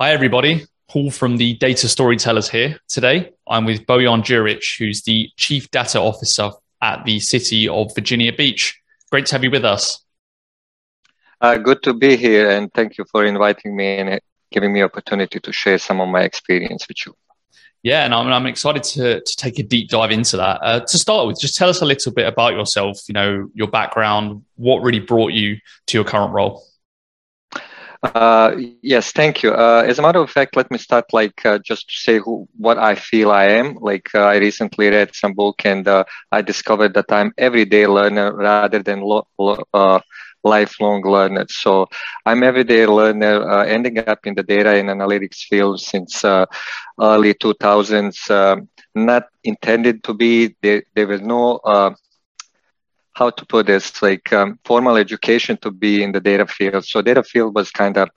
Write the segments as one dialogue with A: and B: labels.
A: Hi, everybody. Paul from the Data Storytellers here. Today, I'm with Bojan Duric, who's the Chief Data Officer at the City of Virginia Beach. Great to have you with us.
B: Uh, good to be here, and thank you for inviting me and giving me opportunity to share some of my experience with you.
A: Yeah, and I'm, I'm excited to, to take a deep dive into that. Uh, to start with, just tell us a little bit about yourself, you know, your background, what really brought you to your current role.
B: Uh, yes, thank you. Uh, as a matter of fact, let me start like uh, just to say who, what I feel I am. Like uh, I recently read some book and uh, I discovered that I'm everyday learner rather than lo- lo- uh, lifelong learner. So I'm everyday learner, ending up in the data and analytics field since early 2000s. Um, not intended to be. There, there was no how to put this like um, formal education to be in the data field. So data field was kind of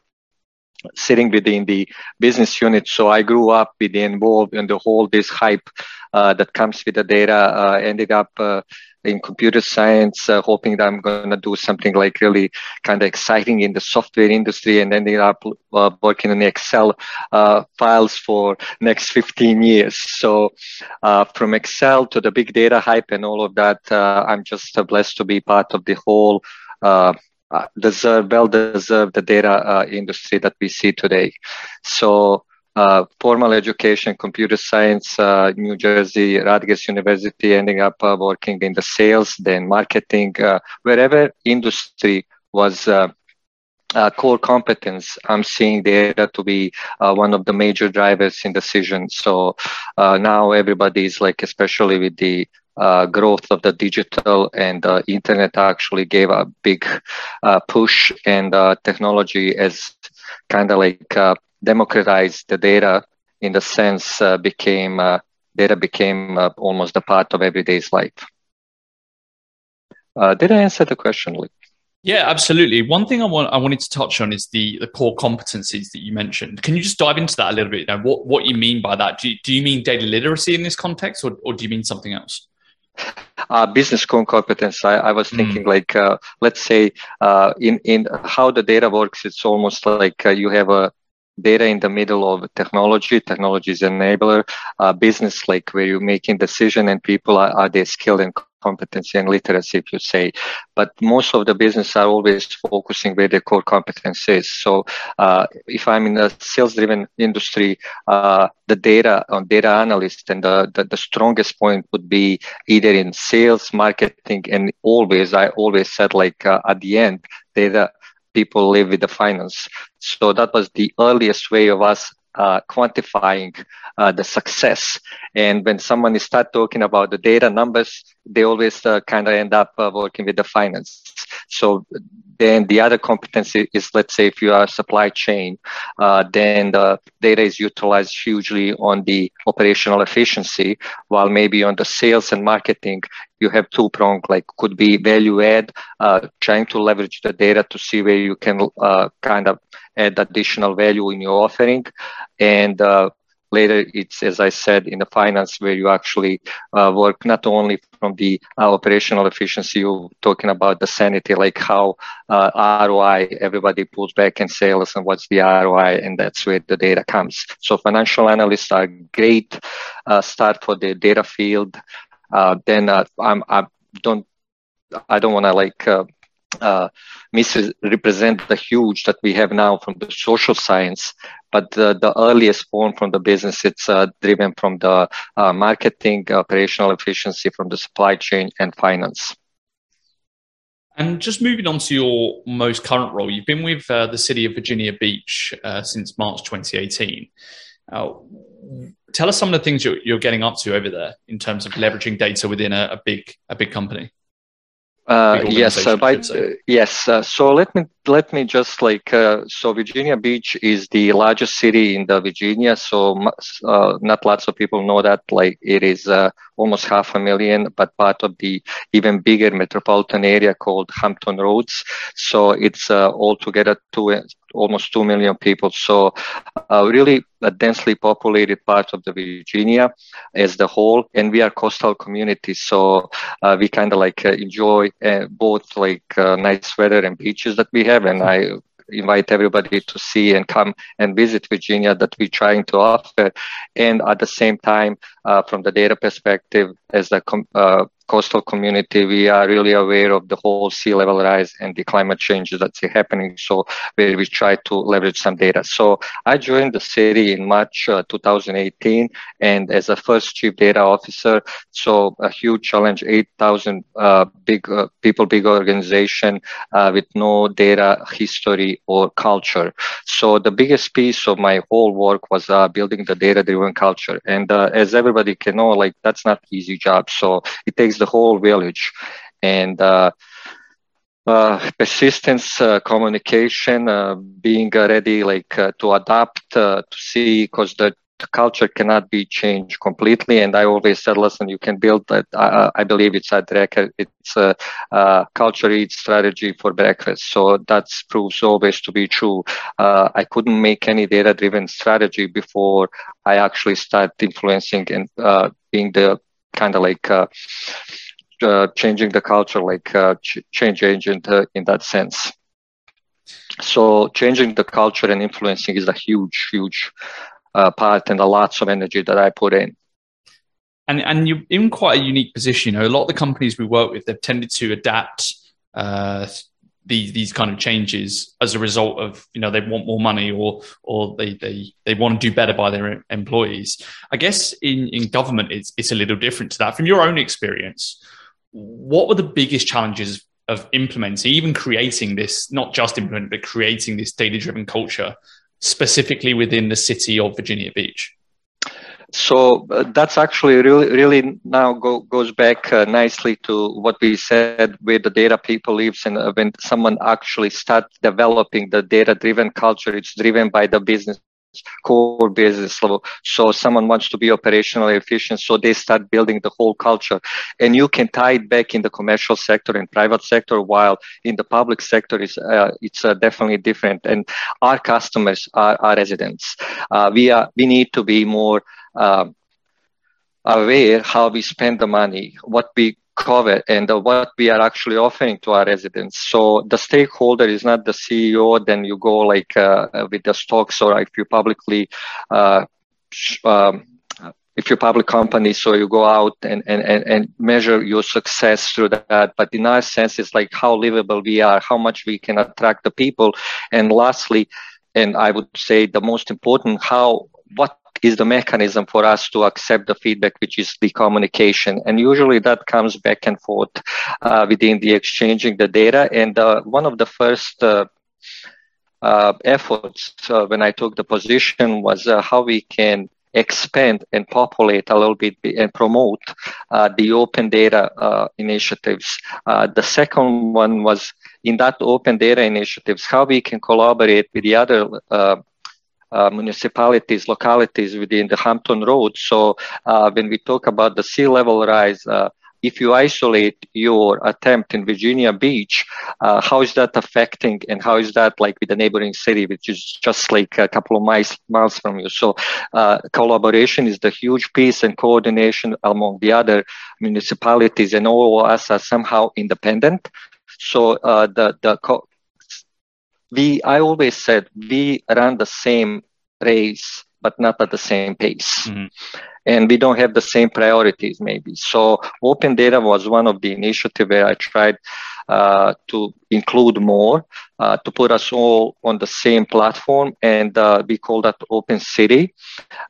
B: sitting within the business unit. So I grew up with involved in the whole this hype uh, that comes with the data. Uh, ended up uh, in computer science, uh, hoping that I'm going to do something like really kind of exciting in the software industry, and ended up uh, working in Excel uh, files for next 15 years. So from Excel to the big data hype and all of that, I'm just blessed to be part of the whole uh, deserve well deserved the data uh, industry that we see today. So uh, formal education, computer science, uh, New Jersey, Rutgers University, ending up uh, working in the sales, then marketing, uh, wherever industry was core competence. I'm seeing data to be one of the major drivers in decisions. So now everybody is like, especially with the uh, growth of the digital and uh, internet actually gave a big uh, push and uh, technology has kind of like uh, democratized the data in the sense uh, became data became almost a part of everyday's life. did I answer the question, Lee?
A: Yeah, absolutely. One thing I want I wanted to touch on is the the core competencies that you mentioned. Can you just dive into that a little bit? You know, what what you mean by that? Do you, do you mean data literacy in this context, or or do you mean something else?
B: uh, business core competence. I, I was thinking mm. like, uh, let's say, uh, in in how the data works, it's almost like uh, you have a data in the middle of technology. Technology is enabler. Uh, business, like where you're making decision and people are, are they skilled and competency and literacy, if you say. But most of the business are always focusing where their core competence is. So uh, if I'm in a sales-driven industry, uh, the data on data analyst and the, the, the strongest point would be either in sales, marketing, and always I always said like uh, at the end data people live with the finance. So that was the earliest way of us uh, quantifying uh, the success. And when someone start talking about the data numbers, they always uh, kind of end up uh, working with the finance. So then the other competency is, let's say, if you are supply chain, uh, then the data is utilized hugely on the operational efficiency, while maybe on the sales and marketing, you have two prong, like could be value add, uh, trying to leverage the data to see where you can uh, kind of add additional value in your offering. And uh, later it's as i said in the finance where you actually uh, work not only from the uh, operational efficiency you're talking about the sanity like how uh, roi everybody pulls back and say listen what's the roi and that's where the data comes. So financial analysts are great start for the data field then uh, I'm, i don't i don't want to like uh, misrepresent the huge that we have now from the social science, but the, the earliest form from the business, it's uh, driven from the uh, marketing, operational efficiency, from the supply chain and finance.
A: And just moving on to your most current role, you've been with uh, the city of Virginia Beach uh, since March 2018. Tell us some of the things you're, you're, getting up to over there in terms of leveraging data within a, a big a big company.
B: Uh, yes, uh, by, uh, yes. Uh, so let me let me just like uh, so Virginia Beach is the largest city in the Virginia. So uh, not lots of people know that. Like it is almost half a million, but part of the even bigger metropolitan area called Hampton Roads. So it's altogether two almost 2 million people. So uh, really a densely populated part of the Virginia as the whole. And we are coastal community. So uh, we kind of like uh, enjoy uh, both like uh, nice weather and beaches that we have. And I invite everybody to see and come and visit Virginia that we're trying to offer. And at the same time, uh, from the data perspective, as the com- uh, coastal community, we are really aware of the whole sea level rise and the climate changes that's happening. So where we try to leverage some data. So I joined the city in March uh, 2018, and as a first chief data officer, so a huge challenge, 8,000 uh, big uh, people, big organization uh, with no data history or culture. So the biggest piece of my whole work was uh, building the data-driven culture, and uh, as everybody can know, like that's not easy job. So it takes the whole village and uh, uh, persistence, uh, communication, uh, being ready like uh, to adapt, uh, to see, because the, the, culture cannot be changed completely. And I always said, listen, you can build that. I, I believe it's a. It's a, culture eats strategy for breakfast. So that proves always to be true. I couldn't make any data-driven strategy before I actually start influencing and being the kind of like uh, uh, changing the culture, like uh, ch- change agent in that sense. So changing the culture and influencing is a huge, huge part and a lots of energy that I put in.
A: And and you're in quite a unique position. You know, a lot of the companies we work with, they've tended to adapt uh, these these kind of changes as a result of you know they want more money or or they they they want to do better by their employees. I guess in in government it's it's a little different to that. From your own experience, what were the biggest challenges of implementing, even creating this, not just implementing, but creating this data driven culture specifically within the city of Virginia Beach?
B: So uh, that's actually really, really now go, goes back uh, nicely to what we said with the data people lives and uh, when someone actually starts developing the data driven culture, it's driven by the business core business level. So someone wants to be operationally efficient. So they start building the whole culture and you can tie it back in the commercial sector and private sector while in the public sector is uh, it's uh, definitely different. And our customers are our residents. Uh, we are, we need to be more um, aware how we spend the money, what we cover, and uh, what we are actually offering to our residents. So the stakeholder is not the CEO. Then you go like uh, with the stocks, or if you publicly. Uh, um, if you're public company, so you go out and, and, and measure your success through that. But in our sense, it's like how livable we are, how much we can attract the people. And lastly, and I would say the most important, how, what is the mechanism for us to accept the feedback, which is the communication. And usually that comes back and forth uh, within the exchanging the data. And uh, one of the first uh, uh efforts uh, when I took the position was uh, how we can expand and populate a little bit and promote the open data initiatives. the second one was in that open data initiatives, how we can collaborate with the other uh, municipalities, localities within the Hampton Road. So uh, when we talk about the sea level rise, uh, if you isolate your attempt in Virginia Beach, uh, how is that affecting and how is that like with the neighboring city, which is just like a couple of miles, miles from you? So uh, collaboration is the huge piece and coordination among the other municipalities and all of us are somehow independent. So uh, the, the co- we I always said we run the same race, but not at the same pace. Mm-hmm. And we don't have the same priorities, maybe. So, open data was one of the initiatives where I tried uh, to include more, uh, to put us all on the same platform. And uh, we call that Open City.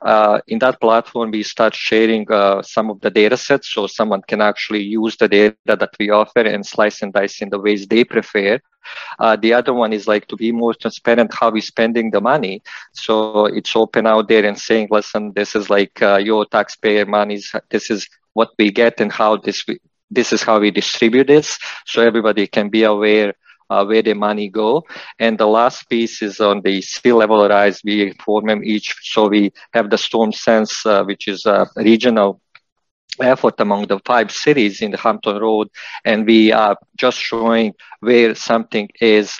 B: Uh, in that platform, we start sharing uh, some of the data sets so someone can actually use the data that we offer and slice and dice in the ways they prefer. Uh, the other one is like to be more transparent how we're spending the money. So it's open out there and saying, listen, this is like uh, your taxpayer money. This is what we get and how this this is how we distribute this, so everybody can be aware uh, where the money go. And the last piece is on the sea level rise. We inform them each, so we have the StormSense, uh, which is a regional effort among the five cities in the Hampton Road, and we are just showing where something is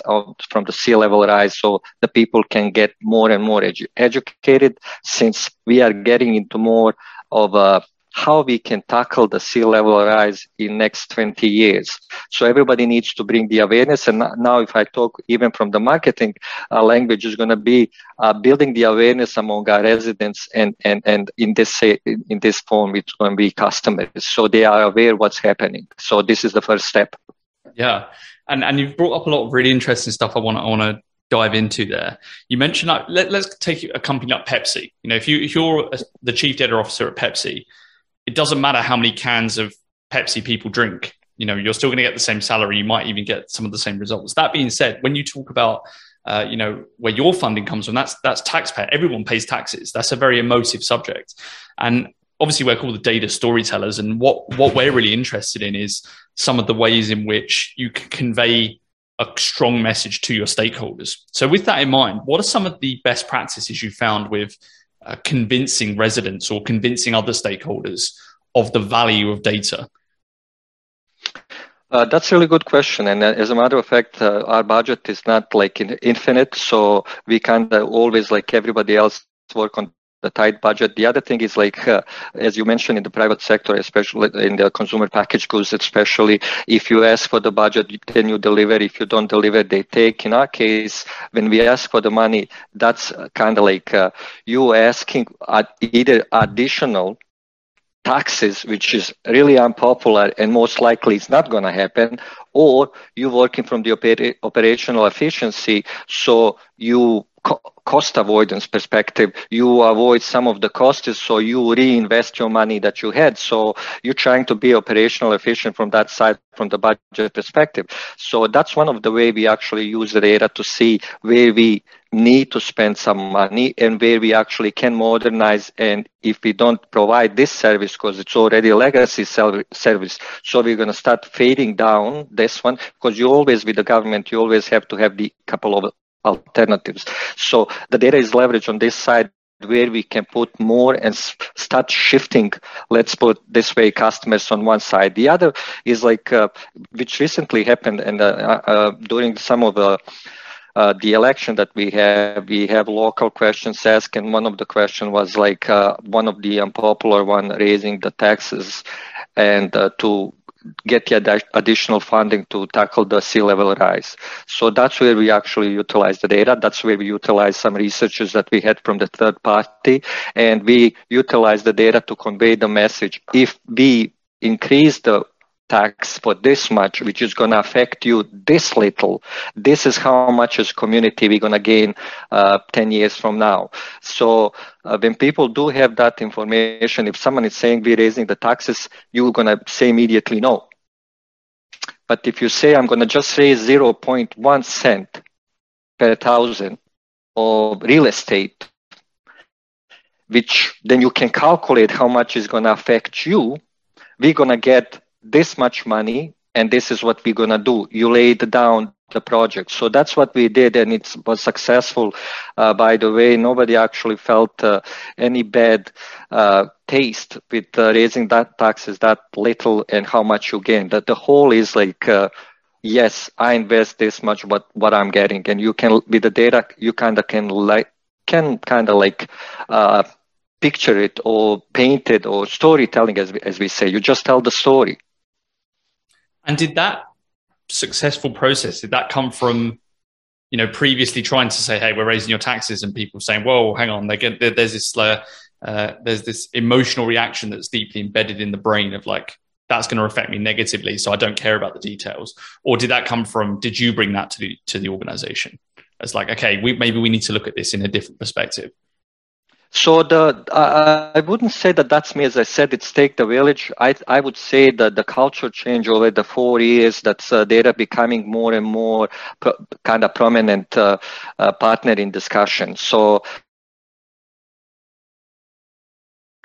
B: from the sea level rise, so the people can get more and more edu- educated. Since we are getting into more of a how we can tackle the sea level rise in next 20 years. So everybody needs to bring the awareness. And now, if I talk even from the marketing uh, language, is going to be uh, building the awareness among our residents, and and and in this in this form, it's going to be customers, so they are aware what's happening. So this is the first step.
A: Yeah, and and you've brought up a lot of really interesting stuff. I want to, I want to dive into there. You mentioned like, let, us take a company like Pepsi. You know, if you if you're the chief data officer at Pepsi, it doesn't matter how many cans of Pepsi people drink. You know, you're still going to get the same salary. You might even get some of the same results. That being said, when you talk about uh, you know where your funding comes from, that's that's taxpayer. Everyone pays taxes. That's a very emotive subject, and obviously we're called the data storytellers. And what what we're really interested in is some of the ways in which you can convey a strong message to your stakeholders. So, with that in mind, what are some of the best practices you found with uh, convincing residents or convincing other stakeholders of the value of data?
B: Uh, that's a really good question. And uh, as a matter of fact, uh, our budget is not like in, infinite. So we kind of always, like everybody else, work on the tight budget. The other thing is like, uh, as you mentioned in the private sector, especially in the consumer package goods, especially if you ask for the budget, then you deliver. If you don't deliver, they take. In our case, when we ask for the money, that's kind of like uh, you asking either additional taxes, which is really unpopular and most likely it's not going to happen, or you working from the oper- operational efficiency, so you cost avoidance perspective, you avoid some of the costs, so you reinvest your money that you had. So you're trying to be operational efficient from that side, from the budget perspective. So that's one of the way we actually use the data to see where we need to spend some money and where we actually can modernize and if we don't provide this service because it's already a legacy service so we're going to start fading down this one because you always with the government you always have to have the couple of alternatives. So the data is leveraged on this side where we can put more and start shifting let's put this way customers on one side the other is like uh, which recently happened and uh, uh, during some of the uh, the election that we have, we have local questions asked, and one of the question was like uh, one of the unpopular one, raising the taxes, and uh, to get the additional funding to tackle the sea level rise. So that's where we actually utilize the data. That's where we utilize some researchers that we had from the third party, and we utilize the data to convey the message. If we increase the tax for this much, which is going to affect you this little. This is how much as community we're going to gain uh, 10 years from now. So uh, when people do have that information, if someone is saying we're raising the taxes, you're going to say immediately no. But if you say I'm going to just raise 0.1 cent per thousand of real estate, which then you can calculate how much is going to affect you, we're going to get this much money and this is what we're going to do. You laid down the project. So that's what we did and it was successful. Uh, by the way nobody actually felt uh, any bad uh, taste with uh, raising that taxes that little and how much you gain. That the whole is like uh, yes i invest this much but what i'm getting. And you can with the data you kind of can like can kind of like uh, picture it or paint it or storytelling as we, as we say. You just tell the story
A: and did that successful process, did that come from, you know, previously trying to say, hey, we're raising your taxes and people saying, whoa, hang on, get, there's this, uh, uh, there's this emotional reaction that's deeply embedded in the brain of like, that's going to affect me negatively. So I don't care about the details. Or did that come from, did you bring that to the, to the organization? As like, okay, we, maybe we need to look at this in a different perspective.
B: So the I wouldn't say that that's me. As I said, it's take the village. I I would say that the culture change over the four years. that uh, are becoming more and more kind of prominent uh, uh partner in discussion. So.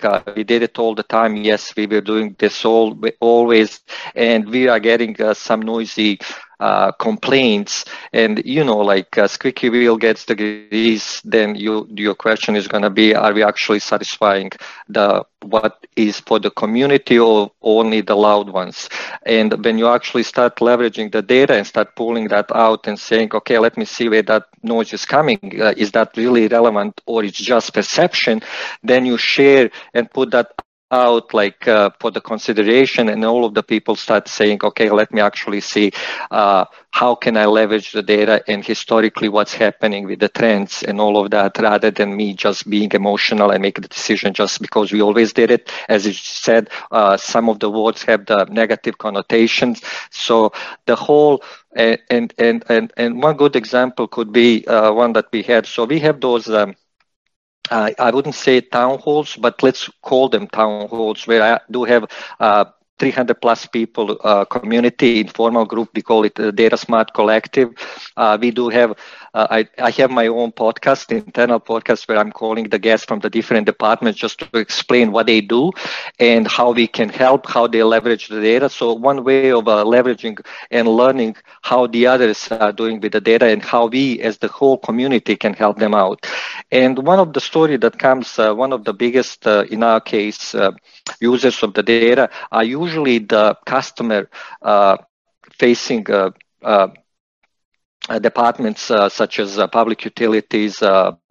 B: Uh, we did it all the time. Yes, we were doing this all always, and we are getting uh, some noisy uh, complaints. And you know like uh, squeaky wheel gets the grease then you your question is going to be are we actually satisfying the what is for the community or only the loud ones? And when you actually start leveraging the data and start pulling that out and saying okay let me see where that noise is coming uh, is that really relevant or it's just perception then you share and put that out like uh, for the consideration and all of the people start saying okay let me actually see uh, how can i leverage the data and historically what's happening with the trends and all of that rather than me just being emotional and make the decision just because we always did it. As you said uh, some of the words have the negative connotations. So the whole and and and and one good example could be uh, one that we had. So we have those um, I wouldn't say town halls, but let's call them town halls where I do have uh, 300 plus people uh, community informal group we call it the data smart collective. Uh, we do have uh, I, I have my own podcast internal podcast where i'm calling the guests from the different departments just to explain what they do and how we can help how they leverage the data. So one way of uh, leveraging and learning how the others are doing with the data and how we as the whole community can help them out. And one of the story that comes uh, one of the biggest uh, in our case users of the data are usually the customer uh, facing uh, uh, departments such as public utilities,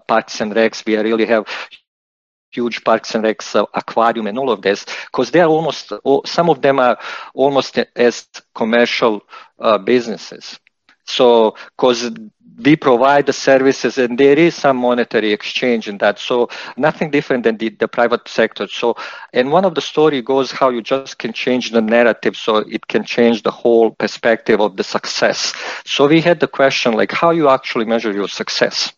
B: parks and recs. We really have huge parks and recs uh, aquarium and all of this because they are almost some of them are almost as commercial uh, businesses so because we provide the services and there is some monetary exchange in that so nothing different than the, the private sector so and one of the story goes how you just can change the narrative so it can change the whole perspective of the success so we had the question like how you actually measure your success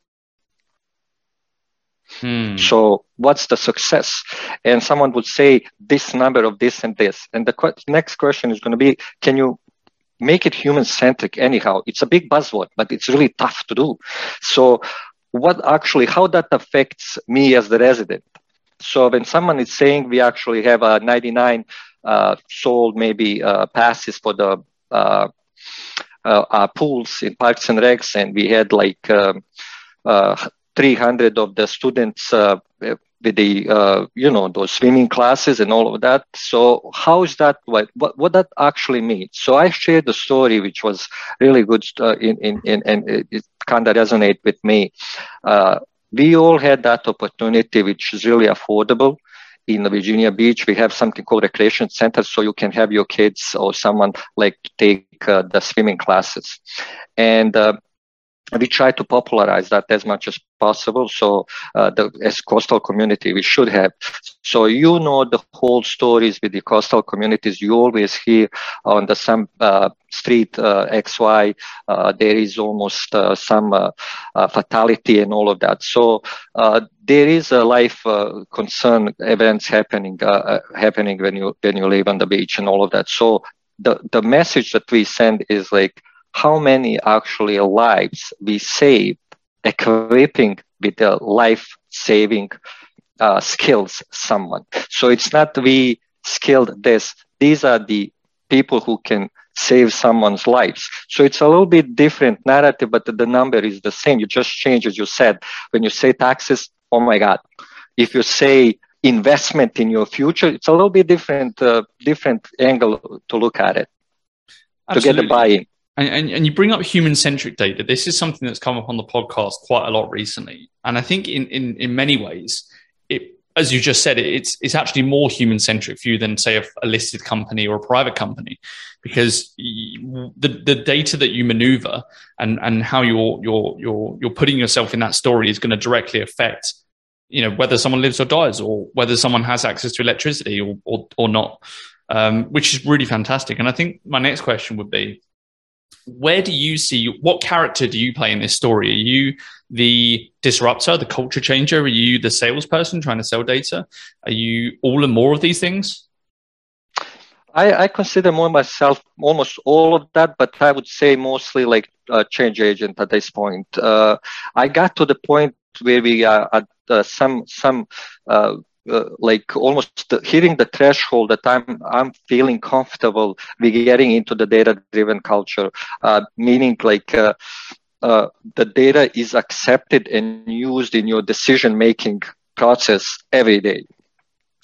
B: Hmm. So, what's the success? And someone would say this number of this and this. And the qu- next question is going to be can you make it human centric anyhow. It's a big buzzword, but it's really tough to do. So what actually, how that affects me as the resident? So when someone is saying we actually have a 99 uh, sold maybe uh, passes for the uh, uh pools in parks and recs, and we had like um, uh, 300 of the students uh, with the uh, you know those swimming classes and all of that. So how is that what what, what that actually means? So i shared the story which was really good uh, in, in, in and it, it kind of resonate with me. Uh, we all had that opportunity which is really affordable. In Virginia Beach, we have something called recreation center, so you can have your kids or someone like take uh, the swimming classes. And uh, we try to popularize that as much as possible. So, uh, the, as coastal community, we should have. So, you know the whole stories with the coastal communities. You always hear on the some uh, street uh, XY, uh, there is almost uh, some uh, fatality and all of that. So, there is a life concern events happening happening when you when you live on the beach and all of that. So, the the message that we send is like how many actually lives we save equipping with the life saving uh, skills someone. So it's not we skilled this. These are the people who can save someone's lives. So it's a little bit different narrative, but the number is the same. You just change, as you said. When you say taxes, oh my God. If you say investment in your future, it's a little bit different, uh, different angle to look at it Absolutely. to get the buy-in.
A: And, and, and, you bring up human centric data. This is something that's come up on the podcast quite a lot recently. And I think in, in, in many ways, it, as you just said, it's, it's actually more human centric for you than, say, a, a, listed company or a private company, because the, the data that you maneuver and, and how you're, you're, you're, you're putting yourself in that story is going to directly affect you know whether someone lives or dies or whether someone has access to electricity or, or, or not um, which is really fantastic and i think my next question would be where do you see what character do you play in this story? Are you the disruptor, the culture changer? Are you the salesperson trying to sell data? Are you all and more of these things?
B: I, I consider more myself almost all of that, but I would say mostly like a change agent at this point. Uh, I got to the point where we are at uh, some some uh, uh, like almost hitting the threshold that I'm I'm feeling comfortable with getting into the data driven culture, uh, meaning like uh, uh, the data is accepted and used in your decision making process every day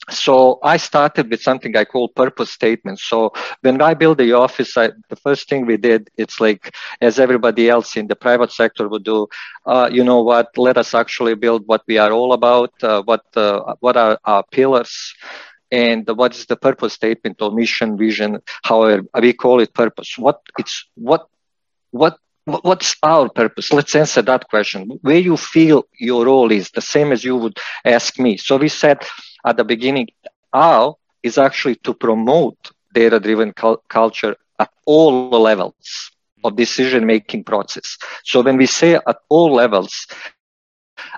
B: so I started with something I call purpose statements. So when I built the office, I, the first thing we did, it's like as everybody else in the private sector would do, uh, you know what, let us actually build what we are all about, uh, what, uh, what are our pillars, and what is the purpose statement or mission, vision, however we call it purpose. What it's what what what's our purpose? Let's answer that question. Where you feel your role is the same as you would ask me. So we said at the beginning, our is actually to promote data-driven cul- culture at all levels of decision making process. So when we say at all levels,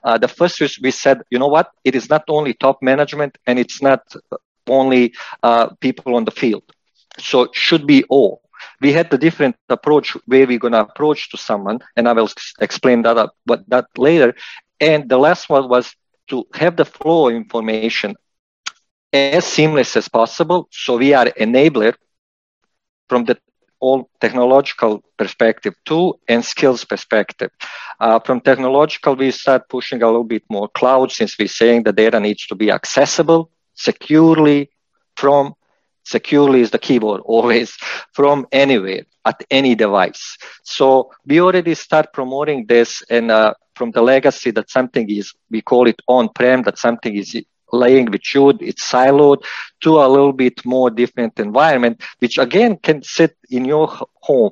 B: uh, the first is we said, you know what? It is not only top management and it's not only uh, people on the field. So it should be all. We had the different approach where we're going to approach to someone, and I will explain that up, but that later. And the last one was to have the flow of information as seamless as possible. So we are enabler from the all technological perspective too and skills perspective. Uh, from technological, we start pushing a little bit more cloud since we're saying the data needs to be accessible securely from securely is the keyboard always from anywhere at any device. So we already start promoting this and uh, from the legacy that something is, we call it on-prem, that something is laying with you, it's siloed to a little bit more different environment, which again can sit in your home,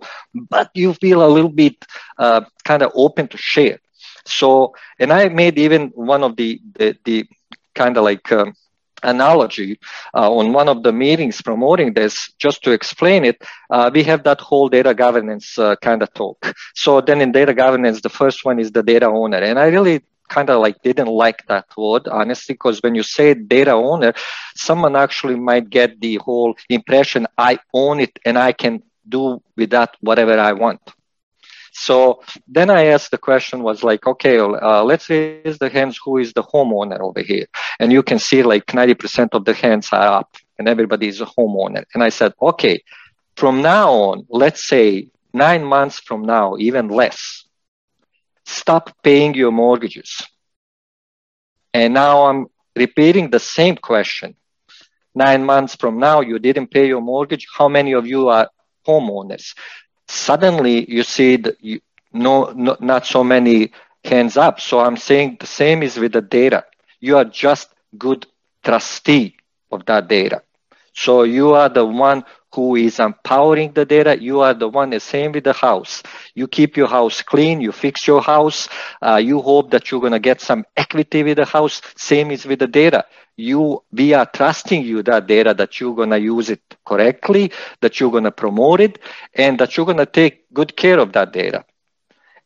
B: but you feel a little bit uh, kind of open to share. So, and I made even one of the, the, the kind of like, um, analogy uh, on one of the meetings promoting this just to explain it uh, we have that whole data governance uh, kind of talk. So then in data governance the first one is the data owner. And i really kind of like didn't like that word honestly because when you say data owner someone actually might get the whole impression i own it and i can do with that whatever i want so then i asked the question was like okay uh, let's raise the hands who is the homeowner over here and you can see like 90% of the hands are up and everybody is a homeowner and i said okay from now on let's say nine months from now even less stop paying your mortgages. And now I'm repeating the same question. Nine months from now, you didn't pay your mortgage. How many of you are homeowners? Suddenly, you see that you, no, no, not so many hands up. So I'm saying the same is with the data. You are just good trustee of that data. So you are the one who is empowering the data. You are the one, same with the house. You keep your house clean, you fix your house, uh, you hope that you're going to get some equity with the house. Same is with the data. You, we are trusting you that data that you're going to use it correctly, that you're going to promote it, and that you're going to take good care of that data.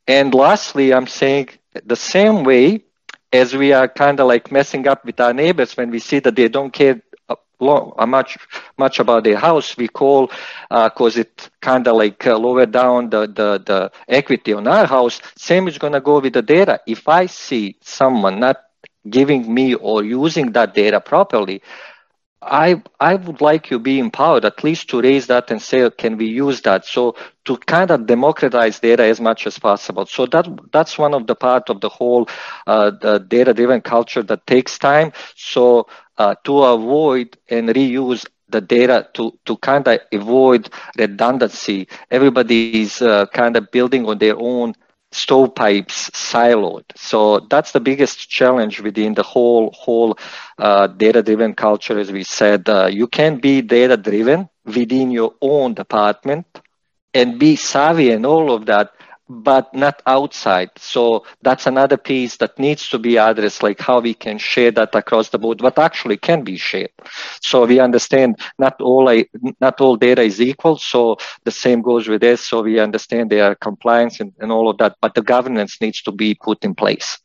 B: And lastly, I'm saying the same way as we are kind of like messing up with our neighbors when we see that they don't care long, uh, much much about the house we call because uh, it kind of like uh, lower down the, the the equity on our house same is going to go with the data if i see someone not giving me or using that data properly I I would like you be empowered at least to raise that and say, can we use that? So to kind of democratize data as much as possible. So that that's one of the part of the whole uh, data-driven culture that takes time. So uh, to avoid and reuse the data to, to kind of avoid redundancy. Everybody is uh, kind of building on their own stovepipes siloed. So that's the biggest challenge within the whole whole uh, data-driven culture. As we said, uh, you can be data-driven within your own department and be savvy and all of that, but not outside. So that's another piece that needs to be addressed, like how we can share that across the board, what actually can be shared. So we understand not all not all data is equal. So the same goes with this. So we understand their compliance and, and all of that, but the governance needs to be put in place.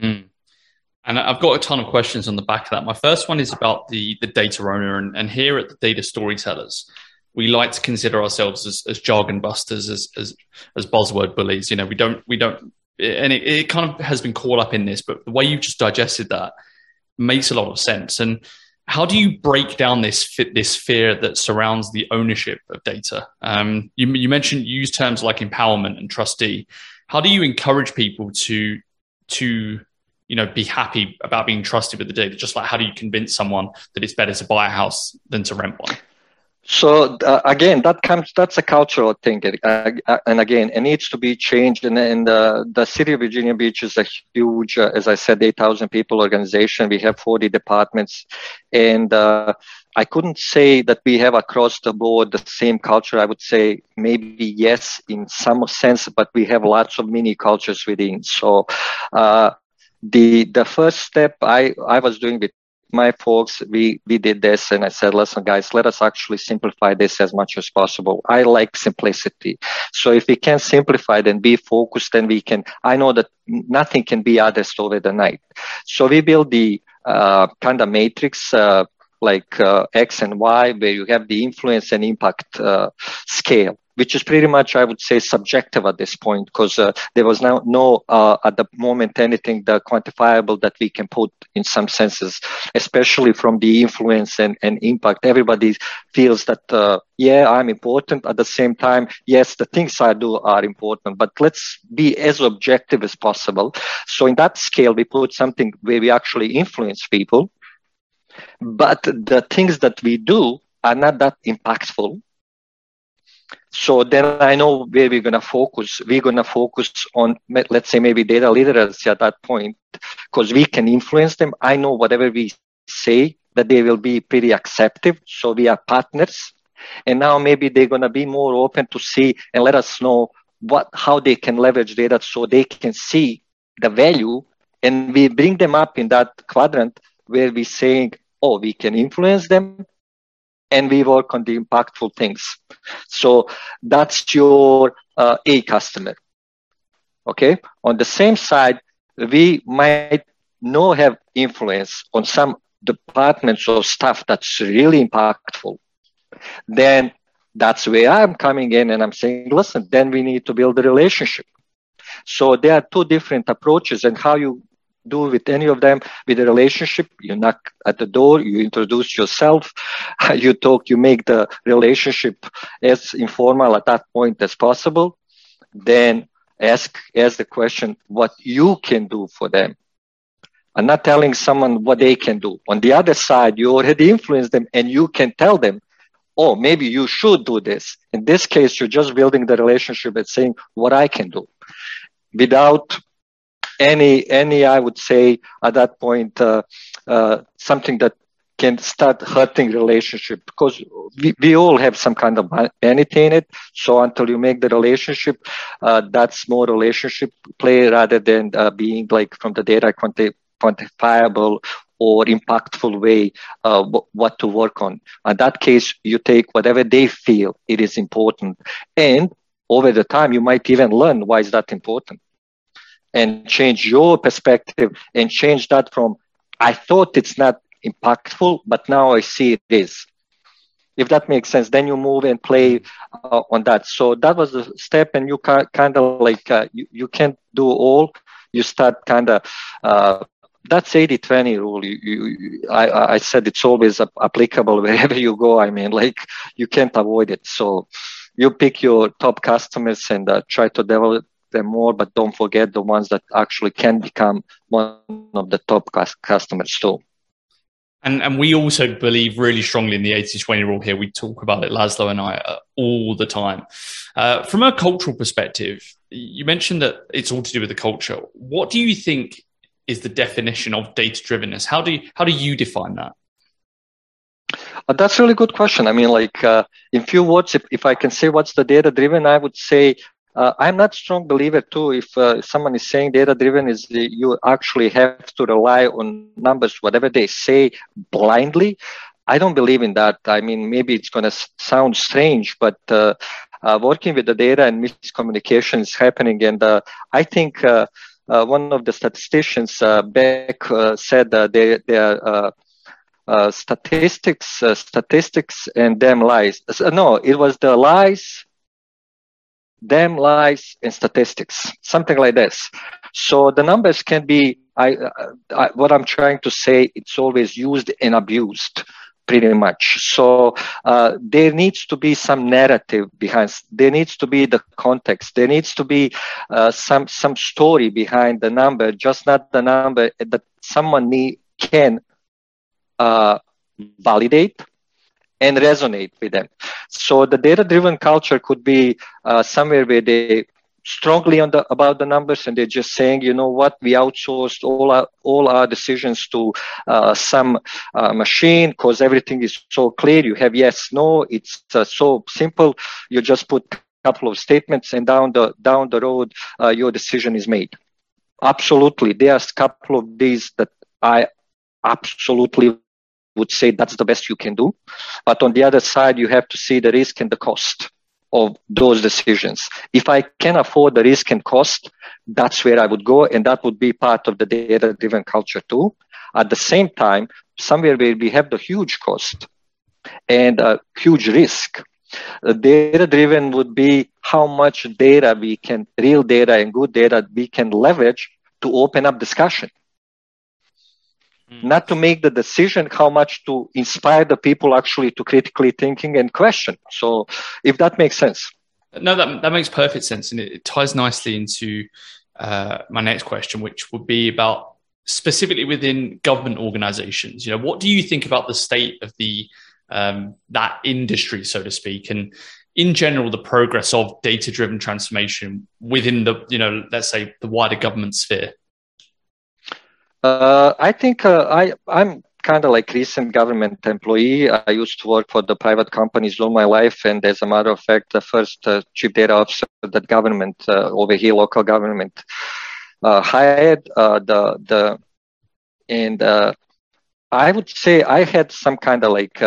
A: Mm. And I've got a ton of questions on the back of that. My first one is about the the data owner, and, and here at the Data Storytellers, we like to consider ourselves as, as jargon busters, as, as as buzzword bullies. You know, we don't we don't, and it, it kind of has been caught up in this. But the way you've just digested that makes a lot of sense. And how do you break down this this fear that surrounds the ownership of data? Um, you, you mentioned you use terms like empowerment and trustee. How do you encourage people to to you know be happy about being trusted with the data? Just like how do you convince someone that it's better to buy a house than to rent one?
B: So uh, again, that comes. That's a cultural thing, uh, uh, and again, it needs to be changed. And, and uh, the city of Virginia Beach is a huge, uh, as I said, eight thousand people organization. We have forty departments, and uh, I couldn't say that we have across the board the same culture. I would say maybe yes, in some sense, but we have lots of mini cultures within. So the the first step I I was doing with my folks, we, we did this and I said, listen, guys, let us actually simplify this as much as possible. I like simplicity. So if we can simplify and be focused, then we can, I know that nothing can be addressed over the night. So we build the uh, kind of matrix, uh, like uh, X and Y, where you have the influence and impact uh, scale which is pretty much, I would say, subjective at this point because uh, there was now no uh, at the moment anything that quantifiable that we can put in some senses, especially from the influence and, and impact. Everybody feels that, uh, yeah, I'm important. At the same time, yes, the things I do are important, but let's be as objective as possible. So in that scale, we put something where we actually influence people, but the things that we do are not that impactful so then I know where we're going to focus. We're going to focus on, let's say, maybe data literacy at that point, because we can influence them. I know whatever we say that they will be pretty acceptive. So we are partners. And now maybe they're going to be more open to see and let us know what, how they can leverage data so they can see the value. And we bring them up in that quadrant where we're saying, oh, we can influence them and we work on the impactful things. So that's your uh, A customer. Okay. On the same side, we might not have influence on some departments or stuff that's really impactful. Then that's where I'm coming in and I'm saying, listen, then we need to build a relationship. So there are two different approaches and how you do with any of them with a relationship you knock at the door you introduce yourself you talk you make the relationship as informal at that point as possible then ask ask the question what you can do for them. I'm not telling someone what they can do. On the other side you already influence them and you can tell them oh maybe you should do this. In this case you're just building the relationship and saying what i can do. Without any any I would say at that point uh, uh, something that can start hurting relationship because we, we all have some kind of vanity in it. So until you make the relationship, uh, that's more relationship play rather than uh, being like from the data quanti- quantifiable or impactful way uh, w- what to work on. In that case, you take whatever they feel it is important, and over the time you might even learn why is that important and change your perspective and change that from I thought it's not impactful, but now I see it is. If that makes sense, then you move and play uh, on that. So that was the step, and you kind of like uh, you, you can't do all. You start kind of uh, that's 80 20 rule. You, you, I, I said it's always applicable wherever you go. I mean, like you can't avoid it. So you pick your top customers and uh, try to develop them more, but don't forget the ones that actually can become one of the top customers too.
A: And, and we also believe really strongly in the 80 20 rule here. We talk about it, Laszlo and I, uh, all the time. Uh, from a cultural perspective, you mentioned that it's all to do with the culture. What do you think is the definition of data drivenness? How do you, how do you define that?
B: Uh, that's a really good question. I mean, like uh, in few words, if, if I can say what's the data driven, I would say uh, I'm not strong believer too. If uh, someone is saying data driven is the, you actually have to rely on numbers, whatever they say blindly. I don't believe in that. I mean, maybe it's going to sound strange, but uh, uh, working with the data and miscommunication is happening. And uh, I think uh, one of the statisticians Beck said that they, they are statistics, statistics and them lies. no, it was the lies them lies in statistics, something like this. So the numbers can be, I, I, what I'm trying to say, it's always used and abused pretty much. So uh, there needs to be some narrative behind. There needs to be the context. There needs to be uh, some some story behind the number, just not the number that someone need, can uh, validate and resonate with them. So the data-driven culture could be uh, somewhere where they strongly on the about the numbers and they're just saying you know what? We outsourced all our all our decisions to uh, some uh, machine because everything is so clear. You have yes no. It's uh, so simple. You just put a couple of statements and down the down the road uh, your decision is made. Absolutely. There's a couple of these that i absolutely would say that's the best you can do but on the other side you have to see the risk and the cost of those decisions. If I can afford the risk and cost, that's where I would go. And that would be part of the data driven culture too. At the same time, somewhere where we have the huge cost and a huge risk, data driven would be how much data we can, real data and good data we can leverage to open up discussion. Mm. Not to make the decision how much to inspire the people actually to critically thinking and question. So, if that makes sense.
A: No, that, that makes perfect sense. And it, ties nicely into uh, my next question, which would be about specifically within government organizations. You know, what do you think about the state of the um, that industry, so to speak, and in general, the progress of data driven transformation within the, you know, let's say the wider government sphere?
B: Uh, I think uh, I I'm kind of like recent government employee. I used to work for the private companies all my life, and as a matter of fact, the first uh, chief data officer that government uh, over here, local government, uh, hired uh, the the and I would say I had some kind of like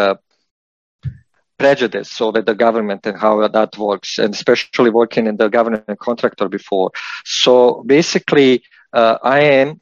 B: prejudice over the government and how that works, and especially working in the government contractor before. So basically, I am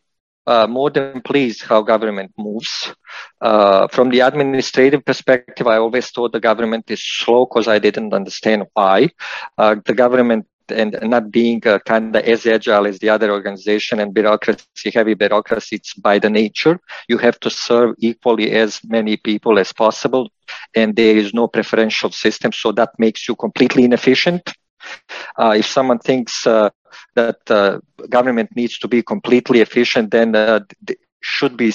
B: uh, more than pleased how government moves. Uh, from the administrative perspective, I always thought the government is slow because I didn't understand why. Uh, the government and not being uh, kind of as agile as the other organization and bureaucracy, heavy bureaucracy, it's by the nature. You have to serve equally as many people as possible, and there is no preferential system, so that makes you completely inefficient. Uh, if someone thinks uh, that uh, government needs to be completely efficient, then uh, should be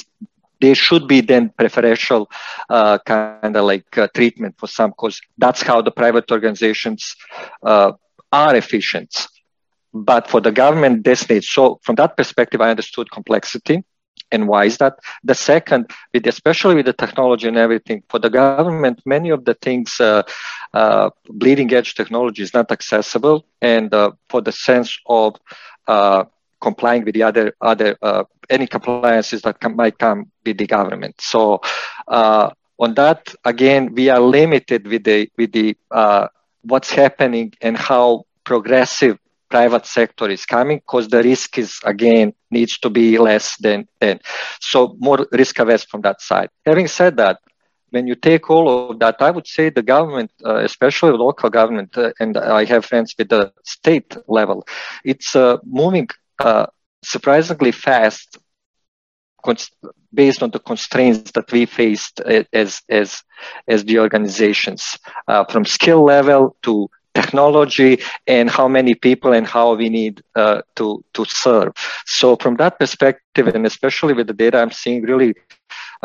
B: there should be then preferential uh, kind of like uh, treatment for some because that's how the private organizations are efficient. But for the government this needs so from that perspective i understood complexity and why is that. The second with especially with the technology and everything for the government many of the things uh, uh, bleeding edge technology is not accessible and uh, for the sense of uh, complying with the other other any compliances that com- might come with the government. So on that again we are limited with the with the what's happening and how progressive private sector is coming because the risk is again needs to be less than 10 so more risk averse from that side. Having said that when you take all of that i would say the government uh, especially local government uh, and i have friends with the state level it's uh, moving uh, surprisingly fast based on the constraints that we faced uh, as as as the organizations uh, from skill level to technology and how many people and how we need to to serve. So from that perspective, and especially with the data, I'm seeing really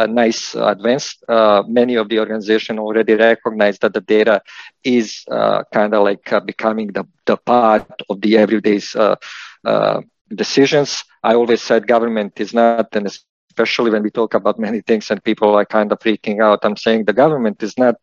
B: a nice advance. Uh, many of the organization already recognize that the data is uh, kind of like uh, becoming the, the part of the everyday's uh, uh, decisions. I always said government is not an especially when we talk about many things and people are kind of freaking out. I'm saying the government is not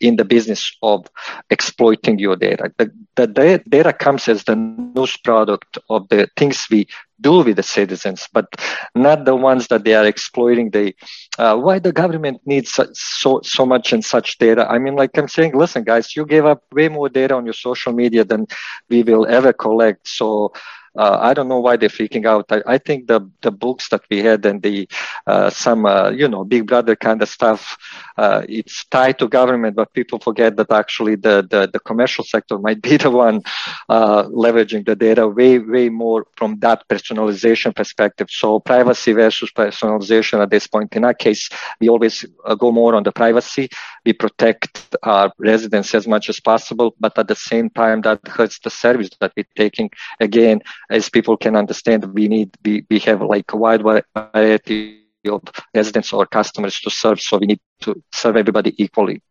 B: in the business of exploiting your data. The, the data comes as the news product of the things we do with the citizens, but not the ones that they are exploiting. The uh, why the government needs so so much and such data. I mean, like I'm saying, listen, guys, you gave up way more data on your social media than we will ever collect. So uh, I don't know why they're freaking out. I, I, think the the books that we had and the uh, some uh, you know Big Brother kind of stuff, uh, it's tied to government, but people forget that actually the the, the commercial sector might be the one uh, leveraging the data way way more from that personalization perspective. So privacy versus personalization at this point. In our case, we always go more on the privacy. We protect our residents as much as possible, but at the same time, that hurts the service that we're taking. Again, as people can understand, we need we, we have like a wide variety of residents or customers to serve, so we need to serve everybody equally.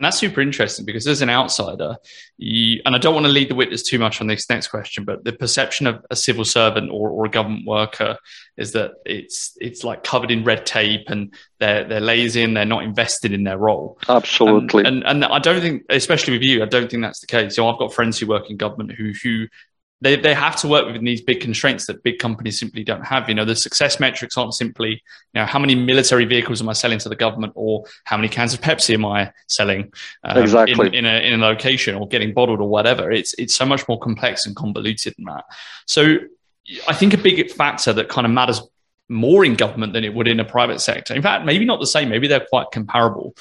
A: And that's super interesting because as an outsider, you, and I don't want to lead the witness too much on this next question, but the perception of a civil servant or, or a government worker is that it's it's like covered in red tape and they're they're lazy and they're not invested in their role.
B: Absolutely.
A: And, and, and I don't think, especially with you, I don't think that's the case. So I've got friends who work in government who who they, they have to work within these big constraints that big companies simply don't have. You know, the success metrics aren't simply, you know, how many military vehicles am I selling to the government or how many cans of Pepsi am I selling
B: um, exactly.
A: in, in, a, in a location or getting bottled or whatever. It's, it's so much more complex and convoluted than that. So I think a big factor that kind of matters more in government than it would in a private sector. In fact, maybe not the same. Maybe they're quite comparable.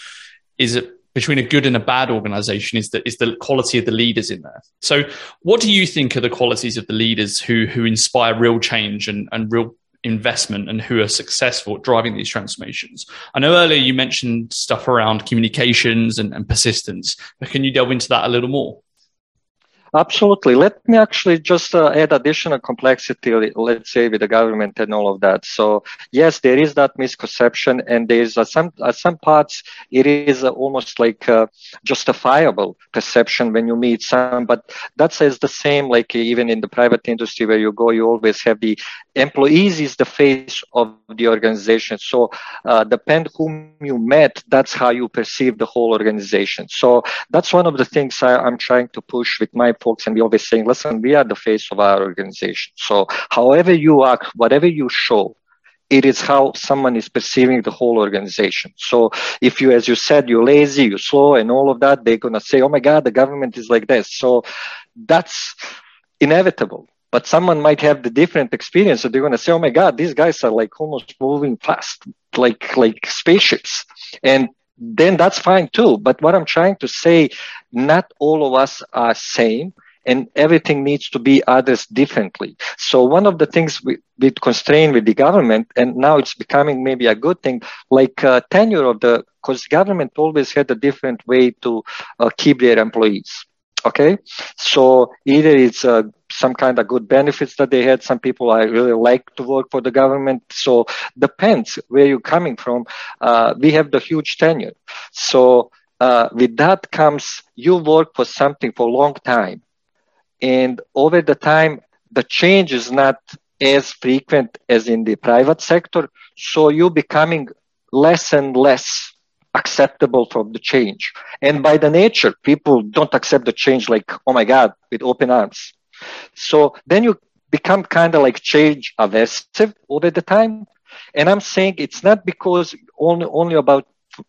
A: Is it between a good and a bad organization is the, is the quality of the leaders in there. So, what do you think are the qualities of the leaders who, who inspire real change and, and real investment and who are successful at driving these transformations? I know earlier you mentioned stuff around communications and, and persistence, but can you delve into that a little more?
B: Absolutely. Let me actually just uh, add additional complexity, let's say, with the government and all of that. So, yes, there is that misconception, and there's uh, some uh, some parts it is uh, almost like uh, justifiable perception when you meet some, but that says the same. Like even in the private industry where you go, you always have the employees is the face of the organization. So, uh, depend whom you met, that's how you perceive the whole organization. So, that's one of the things I, I'm trying to push with my folks and we always saying, listen, we are the face of our organization. So however you act, whatever you show, it is how someone is perceiving the whole organization. So if you, as you said, you're lazy, you're slow and all of that, they're to say, oh my God, the government is like this. So that's inevitable. But someone might have the different experience. So they're going to say, oh my God, these guys are like almost moving fast, like, like spaceships. And then that's fine too. But what I'm trying to say, not all of us are same and everything needs to be addressed differently. So one of the things we, we constrain with the government, and now it's becoming maybe a good thing, like uh, tenure of the, because government always had a different way to uh, keep their employees. Okay, so either it's uh, some kind of good benefits that they had. Some people I really like to work for the government. So depends where you're coming from. Uh, we have the huge tenure. So uh, with that comes you work for something for a long time, and over the time the change is not as frequent as in the private sector. So you're becoming less and less acceptable from the change. And by the nature, people don't accept the change like, oh my God, with open arms. So then you become kind of like change aversive over the time. And I'm saying it's not because only, only about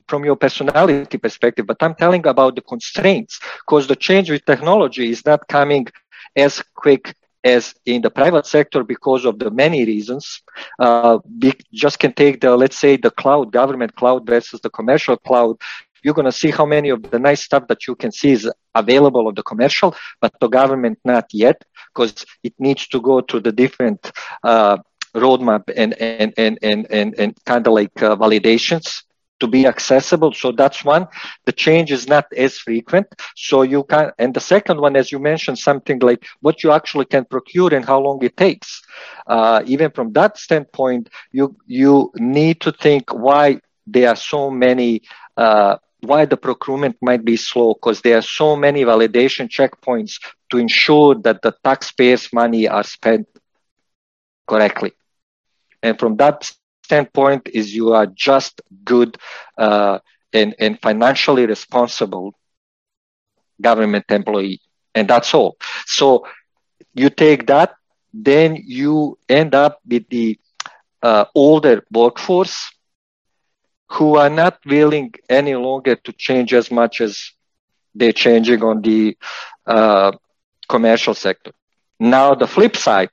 B: from your personality perspective, but I'm telling about the constraints because the change with technology is not coming as quick as in the private sector because of the many reasons. Uh, we just can take the, let's say, the cloud, government cloud versus the commercial cloud. You're going to see how many of the nice stuff that you can see is available of the commercial, but the government not yet because it needs to go through the different uh, roadmap and, and, and, and, and, and kind of like uh, validations to be accessible. So that's one. The change is not as frequent. So you can, and the second one, as you mentioned, something like what you actually can procure and how long it takes. Uh, even from that standpoint, you, you need to think why there are so many, uh, why the procurement might be slow because there are so many validation checkpoints to ensure that the taxpayers' money are spent correctly. And from that standpoint is you are just good uh, and, and financially responsible government employee. And that's all. So you take that, then you end up with the uh, older workforce who are not willing any longer to change as much as they're changing on the uh, commercial sector. Now, the flip side,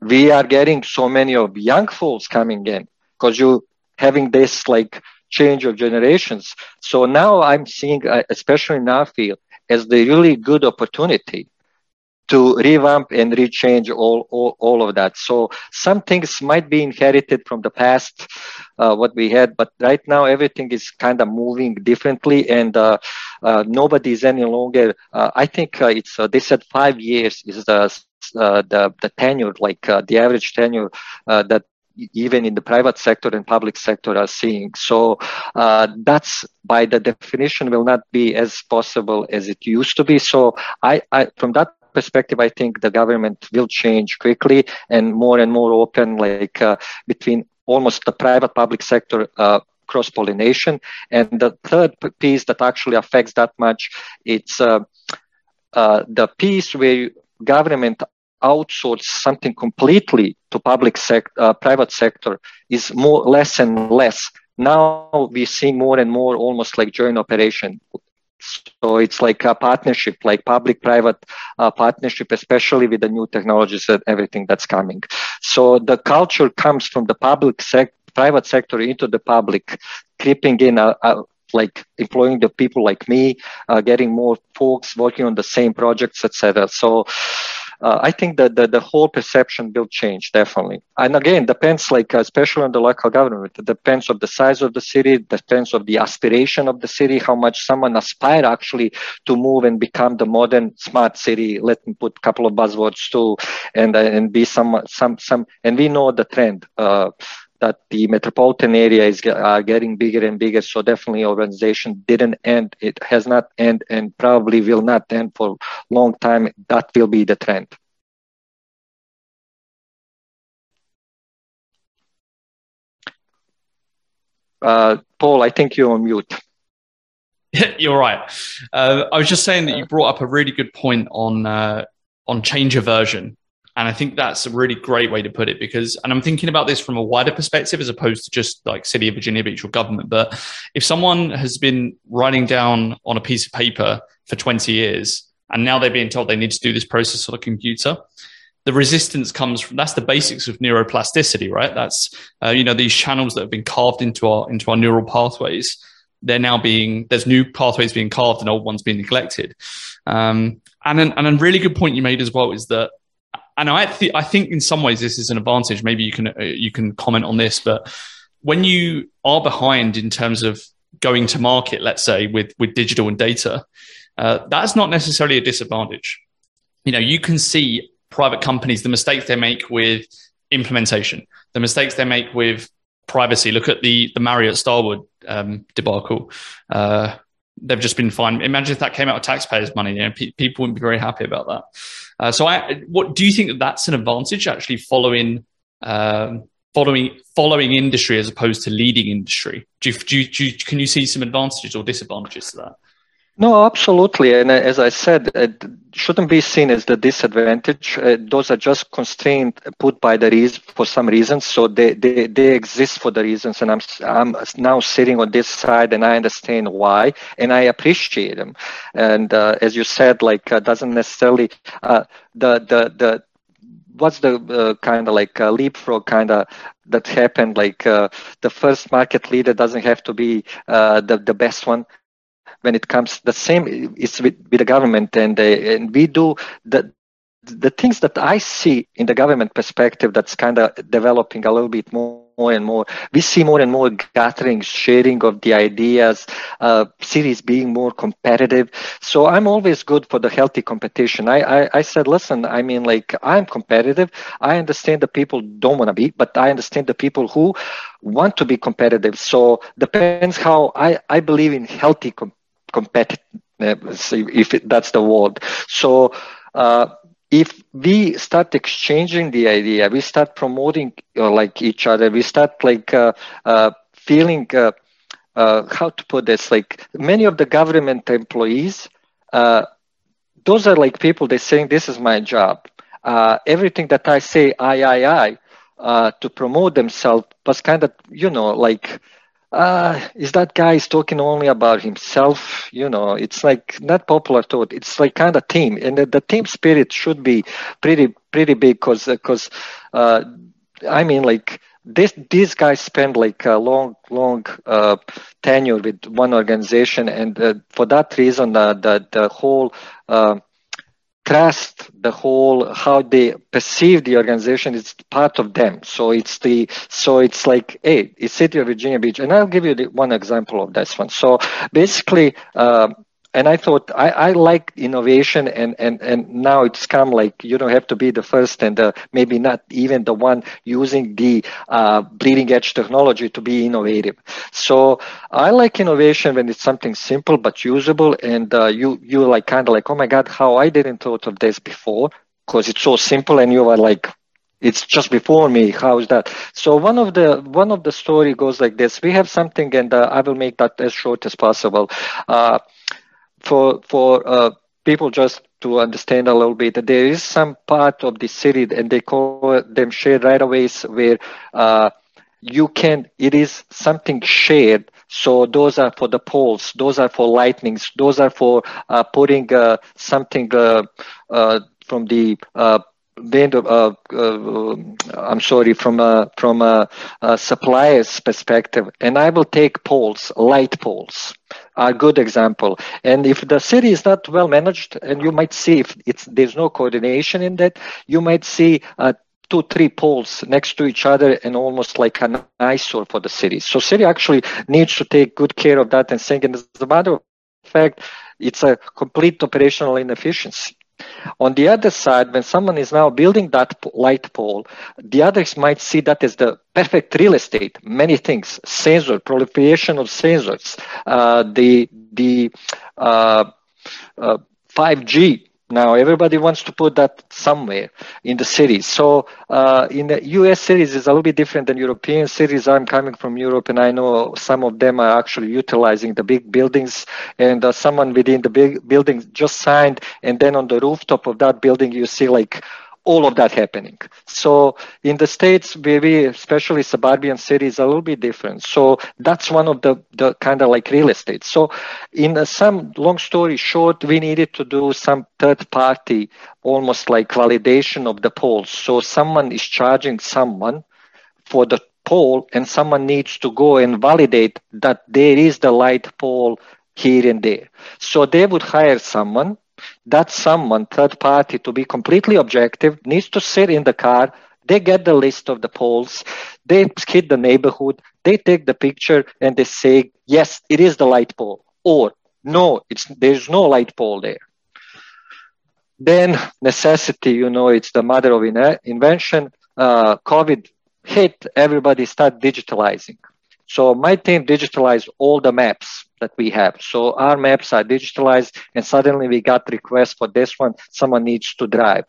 B: we are getting so many of young folks coming in because you having this like change of generations. So now I'm seeing, uh, especially in our field, as the really good opportunity to revamp and rechange all, all, all of that. So some things might be inherited from the past, uh, what we had, but right now everything is kind of moving differently and uh, uh, nobody is any longer, uh, I think uh, it's, uh, they said five years is the the the tenure, like the average tenure that even in the private sector and public sector are seeing. So uh, that's by the definition will not be as possible as it used to be. So I, I from that perspective, I think the government will change quickly and more and more open, like uh, between almost the private public sector uh, cross pollination. And the third piece that actually affects that much, it's uh, uh, the piece where government outsource something completely to public sector, uh, private sector is more less and less. Now we see more and more almost like joint operation. So it's like a partnership, like public-private uh, partnership, especially with the new technologies and everything that's coming. So the culture comes from the public sector, private sector into the public, creeping in, uh, uh, like employing the people like me, uh, getting more folks working on the same projects, etc. So uh, I think that the, the whole perception will change definitely. And again, depends like especially on the local government. It depends of the size of the city, depends of the aspiration of the city, how much someone aspire actually to move and become the modern smart city. Let me put a couple of buzzwords too, and uh, and be some some some. And we know the trend. Uh, that the metropolitan area is uh, getting bigger and bigger. So definitely urbanization didn't end. It has not end and probably will not end for long time. That will be the trend. Uh, Paul, I think you're on mute.
A: you're right. Uh, I was just saying that you brought up a really good point on uh, on change aversion and I think that's a really great way to put it because, and I'm thinking about this from a wider perspective as opposed to just like City of Virginia Beach or government. But if someone has been writing down on a piece of paper for 20 years and now they're being told they need to do this process on a computer, the resistance comes from that's the basics of neuroplasticity, right? That's uh, you know these channels that have been carved into our into our neural pathways. They're now being there's new pathways being carved and old ones being neglected. Um, and an, and a really good point you made as well is that and I, th- I think in some ways this is an advantage. Maybe you can uh, you can comment on this, but when you are behind in terms of going to market, let's say with with digital and data, uh, that's not necessarily a disadvantage. You know, you can see private companies the mistakes they make with implementation, the mistakes they make with privacy. Look at the the Marriott Starwood um, debacle. Uh, they've just been fine. Imagine if that came out of taxpayers' money. You know, pe- people wouldn't be very happy about that. Uh, so, I, what do you think that that's an advantage actually following um, following following industry as opposed to leading industry? Do you, do, you, do you, can you see some advantages or disadvantages to that?
B: No, absolutely. And uh, as I said, it shouldn't be seen as the disadvantage. Uh, those are just constraints put by the reason for some reasons. So they, they, they exist for the reasons. And I'm, I'm now sitting on this side and I understand why and I appreciate them. And uh, as you said, like, uh, doesn't necessarily, uh, the, the, the, what's the uh, kind of like uh, leapfrog kind of that happened like uh, the first market leader doesn't have to be uh, the, the best one when it comes the same is with, with the government and uh, and we do the the things that I see in the government perspective that's kind of developing a little bit more, more and more. We see more and more gatherings, sharing of the ideas, uh, cities being more competitive. So I'm always good for the healthy competition. I, I, I said, listen, I mean, like, I'm competitive. I understand the people don't want to be, but I understand the people who want to be competitive. So depends how I, I believe in healthy competition competitive, if that's the word. So, uh, if we start exchanging the idea, we start promoting uh, like each other, we start like uh, uh feeling uh, uh, how to put this. Like many of the government employees, those are like people. They're saying, "This is my job." everything that I say, I, I, I, to promote themselves was kind of, you know, like uh, is that guy is talking only about himself? You know, it's like not popular thought. It's like kind of team, and the, the team spirit should be pretty pretty big because because uh, I mean like this these guys spend like a long long uh, tenure with one organization, and uh, for that reason, uh, the the whole uh, trust the whole how they perceive the organization is part of them. So it's the so it's like hey it's city of virginia beach. And i'll give you the, one example of this one. So basically uh, and I thought I, I like innovation and, and, and now it's come like you don't have to be the first and uh, maybe not even the one using the uh, bleeding edge technology to be innovative. So I like innovation when it's something simple but usable and uh, you you like kind of like oh my god how I didn't thought of this before because it's so simple and you are like it's just before me how is that? So one of the one of the story goes like this. We have something and uh, i will make that as short as possible. Uh, for for uh, people just to understand a little bit there is some part of the city and they call them shared right of ways where uh, you can it is something shared. So those are for the poles those are for lightnings those are for uh, putting uh, something uh, uh from the vendor, uh, uh, I'm sorry, from a from a, a, supplier's perspective, and I will take poles, light poles, a good example. And if the city is not well managed, and you might see if it's there's no coordination in that, you might see uh, two, three poles next to each other and almost like an eyesore for the city. So city actually needs to take good care of that and saying, and as a matter of fact, it's a complete operational inefficiency. On the other side, when someone is now building that light pole, the others might see that as the perfect real estate. Many things, sensor, proliferation of sensors, uh, the the uh, uh, 5G now everybody wants to put that somewhere in the cities. So uh, in the U.S. cities is a little bit different than European cities. I'm coming from Europe, and I know some of them are actually utilizing the big buildings. And uh, someone within the big building just signed, and then on the rooftop of that building, you see like all of that happening. So in the states, maybe especially suburban cities, a little bit different. So that's one of the, the kind of like real estate. So in some long story short, we needed to do some third party, almost like validation of the poles. So someone is charging someone for the pole, and someone needs to go and validate that there is the light pole here and there. So they would hire someone that someone, third party, to be completely objective, needs to sit in the car. They get the list of the poles. They hit the neighborhood. They take the picture and they say, yes, it is the light pole. Or no, it's there's no light pole there. Then necessity, you know, it's the mother of in- invention. Uh, COVID hit, everybody start digitalizing. So my team digitalized all the maps that we have. So our maps are digitalized and suddenly we got requests for this one. Someone needs to drive.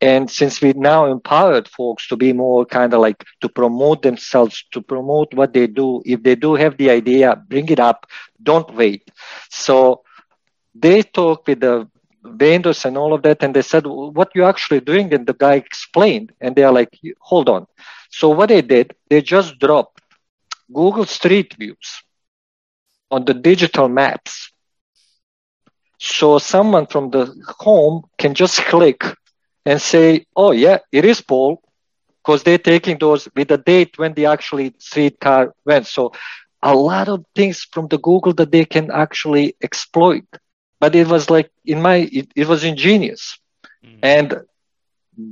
B: And since we now empowered folks to be more kind of like to promote themselves, to promote what they do, if they do have the idea, bring it up. Don't wait. So they talk with the vendors and all of that. And they said, what you actually doing? And the guy explained and they are like, hold on. So what they did, they just dropped Google Street Views on the digital maps. So someone from the home can just click and say, oh, yeah, it is Paul, because they're taking those with the date when the actually streetcar went. So a lot of things from the Google that they can actually exploit. But it was like in my, it, it was ingenious. Mm. And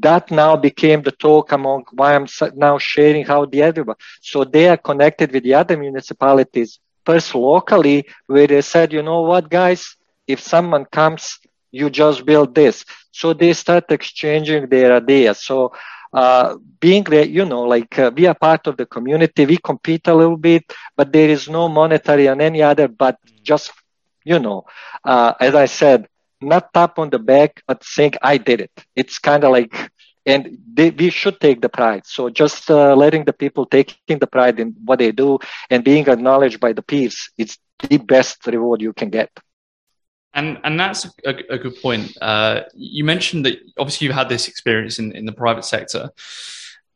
B: that now became the talk among why I'm now sharing how the other so they are connected with the other municipalities first locally where they said you know what guys? If someone comes you just build this. So they start exchanging their ideas. So uh, being you know like uh, we are part of the community we compete a little bit but there is no monetary on any other but just you know uh, as i said not tap on the back, but saying, I did it. It's kind of like, and they, we should take the pride. So just uh, letting the people taking the pride in what they do and being acknowledged by the peers, it's the best reward you can get.
A: And and that's a, a good point. Uh, you mentioned that obviously you've had this experience in, in the private sector.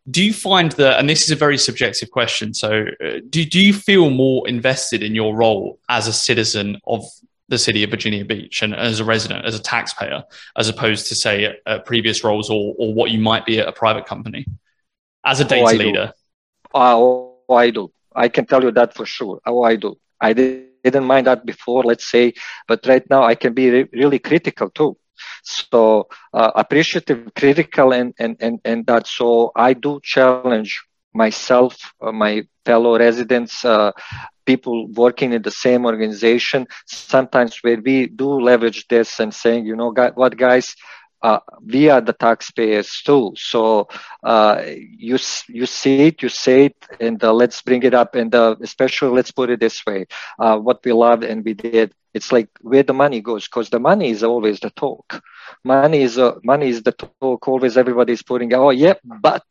A: Do you find that, and this is a very subjective question, so uh, do, do you feel more invested in your role as a citizen of the city of Virginia Beach and as a resident, as a taxpayer, as opposed to say uh, previous roles or, or what you might be at a private company as a oh, data oh, leader?
B: Oh, I do. I can tell you that for sure. Oh, I do. I didn't mind that before, let's say, but right now I can be re- really critical too. So uh, appreciative, critical, and, and and and that. So I do challenge myself, uh, my fellow residents, uh, people working in the same organization. Sometimes where we do leverage this and saying, you know, what guys, uh, we are the taxpayers too. So uh, you you see it, you say it, and uh, let's bring it up. And uh, especially, let's put it this way: uh, what we loved and we did. It's like where the money goes, because the money is always the talk. Money is uh, money is the talk. Always everybody's putting, oh yeah, but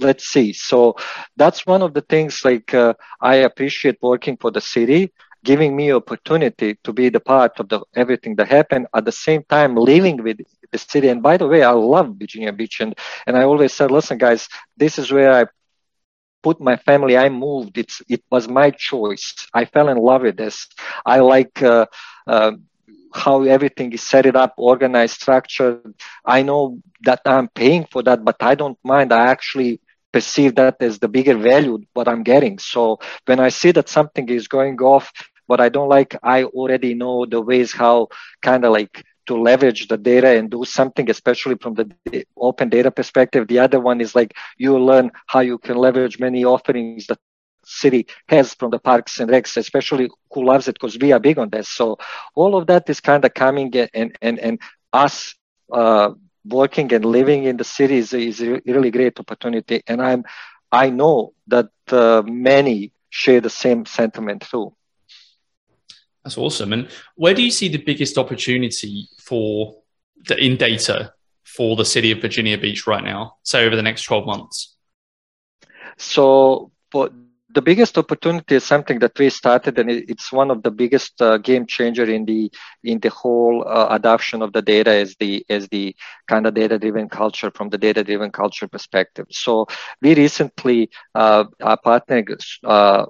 B: let's see. So that's one of the things. Like I appreciate working for the city giving me opportunity to be the part of the everything that happened at the same time living with the city. And by the way, I love Virginia Beach. And, and I always said, listen, guys, this is where I put my family. I moved. It's, it was my choice. I fell in love with this. I like, uh, uh, how everything is set it up, organized, structured. I know that I'm paying for that, but I don't mind. I actually perceive that as the bigger value what I'm getting. So when I see that something is going off, what I don't like, I already know the ways how kind of like to leverage the data and do something, especially from the open data perspective. The other one is like you learn how you can leverage many offerings that city has from the parks and recs, especially who loves it because we are big on this. So all of that is kind of coming and and and us uh, working and living in the city is, is a really great opportunity. And I'm I know that uh, many share the same sentiment too.
A: That's awesome. And where do you see the biggest opportunity for the, in data for the city of Virginia Beach right now, say over the next 12 months?
B: So, for the biggest opportunity is something that we started, and it's one of the biggest uh, game changer in the in the whole uh, adoption of the data as the as the kind of data driven culture from the data driven culture perspective. So we recently uh, our partner uh,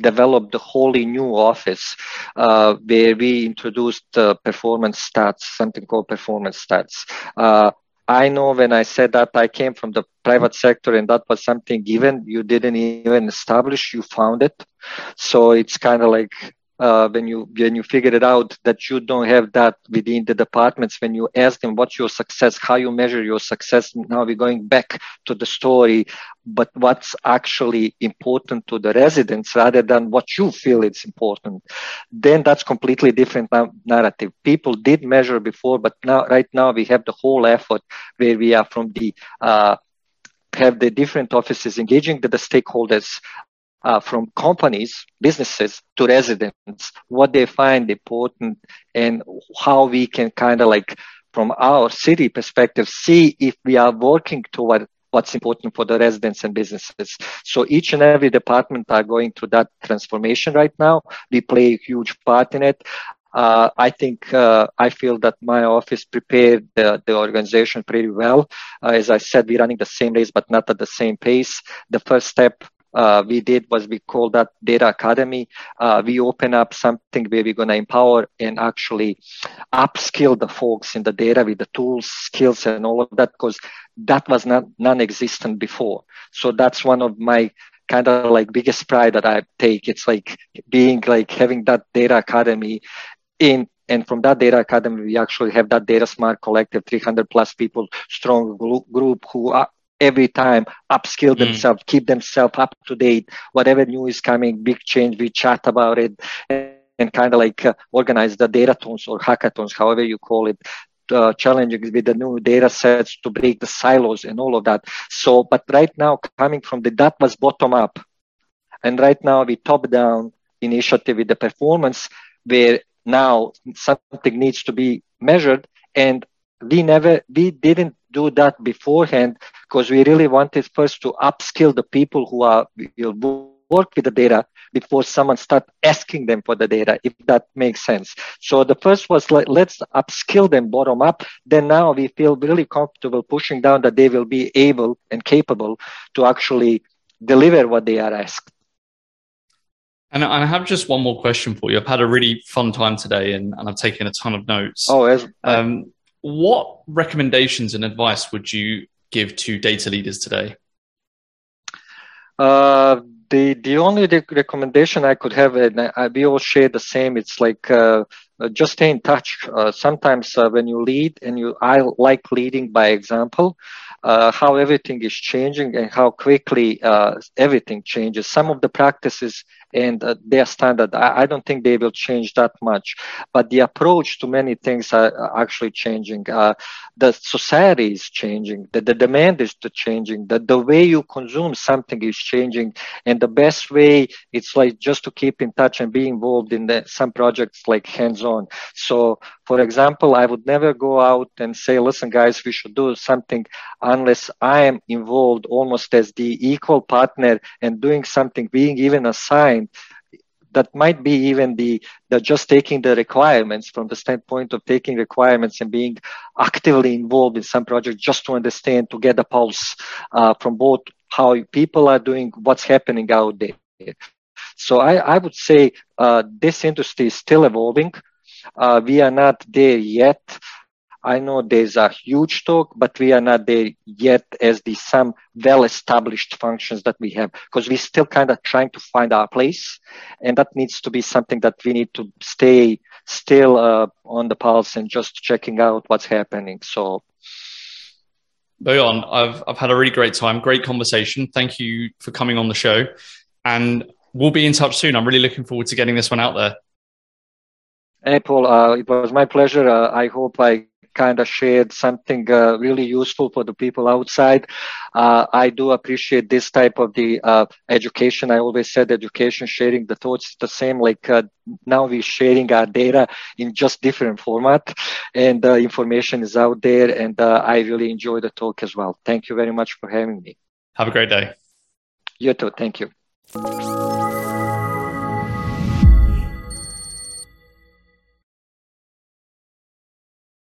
B: developed a wholly new office uh, where we introduced uh, performance stats, something called performance stats. Uh, I know when I said that I came from the private sector and that was something given, you didn't even establish, you found it. So it's kind of like uh, when you when you figure it out that you don't have that within the departments when you ask them what's your success how you measure your success now we're going back to the story but what's actually important to the residents rather than what you feel is important. Then that's completely different narrative. People did measure before but now right now we have the whole effort where we are from the uh, have the different offices engaging the, the stakeholders uh, from companies, businesses to residents, what they find important and how we can kind of like from our city perspective, see if we are working toward what's important for the residents and businesses. So each and every department are going through that transformation right now. We play a huge part in it. Uh, I think uh, I feel that my office prepared the, the organization pretty well. Uh, as I said, we're running the same race, but not at the same pace. The first step uh, we did was we called that data academy. Uh, we open up something where we're going to empower and actually upskill the folks in the data with the tools, skills, and all of that because that was not non-existent before. So that's one of my kind of like biggest pride that I take. It's like being like having that data academy in and from that data academy we actually have that data smart collective 300 plus people strong group who are every time upskill mm. themselves, keep themselves up to date. Whatever new is coming, big change, we chat about it and, and kind of like uh, organize the datathons or hackathons, however you call it. Uh, challenging with the new data sets to break the silos and all of that. So, but right now, coming from the that was bottom up, and right now we top down initiative with the performance where now something needs to be measured and we never we didn't do that beforehand because we really wanted first to upskill the people who are will work with the data before someone start asking them for the data if that makes sense so the first was like let's upskill them bottom up then now we feel really comfortable pushing down that they will be able and capable to actually deliver what they are asked
A: and I have just one more question for you. I've had a really fun time today and, and I've taken a ton of notes.
B: Oh, as, um,
A: what recommendations and advice would you give to data leaders today?
B: Uh, the the only recommendation I could have, and I, we all share the same. It's like uh, just stay in touch. Uh, sometimes uh, when you lead and you, I like leading by example, uh, how everything is changing and how quickly uh, everything changes. Some of the practices and uh, their standard, I, I, don't think they will change that much, but the approach to many things are actually changing. the society is changing. The, the demand is changing. The, the way you consume something is changing. And the best way, it's like just to keep in touch and be involved in the, some projects like hands-on. So, for example, I would never go out and say, listen, guys, we should do something unless I am involved almost as the equal partner and doing something, being even assigned. That might be even the, the just taking the requirements from the standpoint of taking requirements and being actively involved in some project just to understand to get a pulse uh, from both how people are doing what's happening out there. So i, I would say uh, this industry is still evolving uh, we are not there yet I know there's a huge talk, but we are not there yet as the some well-established functions that we have because we're still kind of trying to find our place, and that needs to be something that we need to stay still uh, on the pulse and just checking out what's happening. So.
A: Bojan, I've I've had a really great time, great conversation. Thank you for coming on the show, and we'll be in touch soon. I'm really looking forward to getting this one out there.
B: Hey, Paul, uh, it was my pleasure. Uh, I hope I kind of shared something uh, really useful for the people outside. Uh, I do appreciate this type of the uh, education. I always said education, sharing the thoughts, the same. Like uh, now we're sharing our data in just different format, and uh, information is out there. And uh, I really enjoy the talk as well. Thank you very much for having me.
A: Have a great day.
B: You too. Thank you.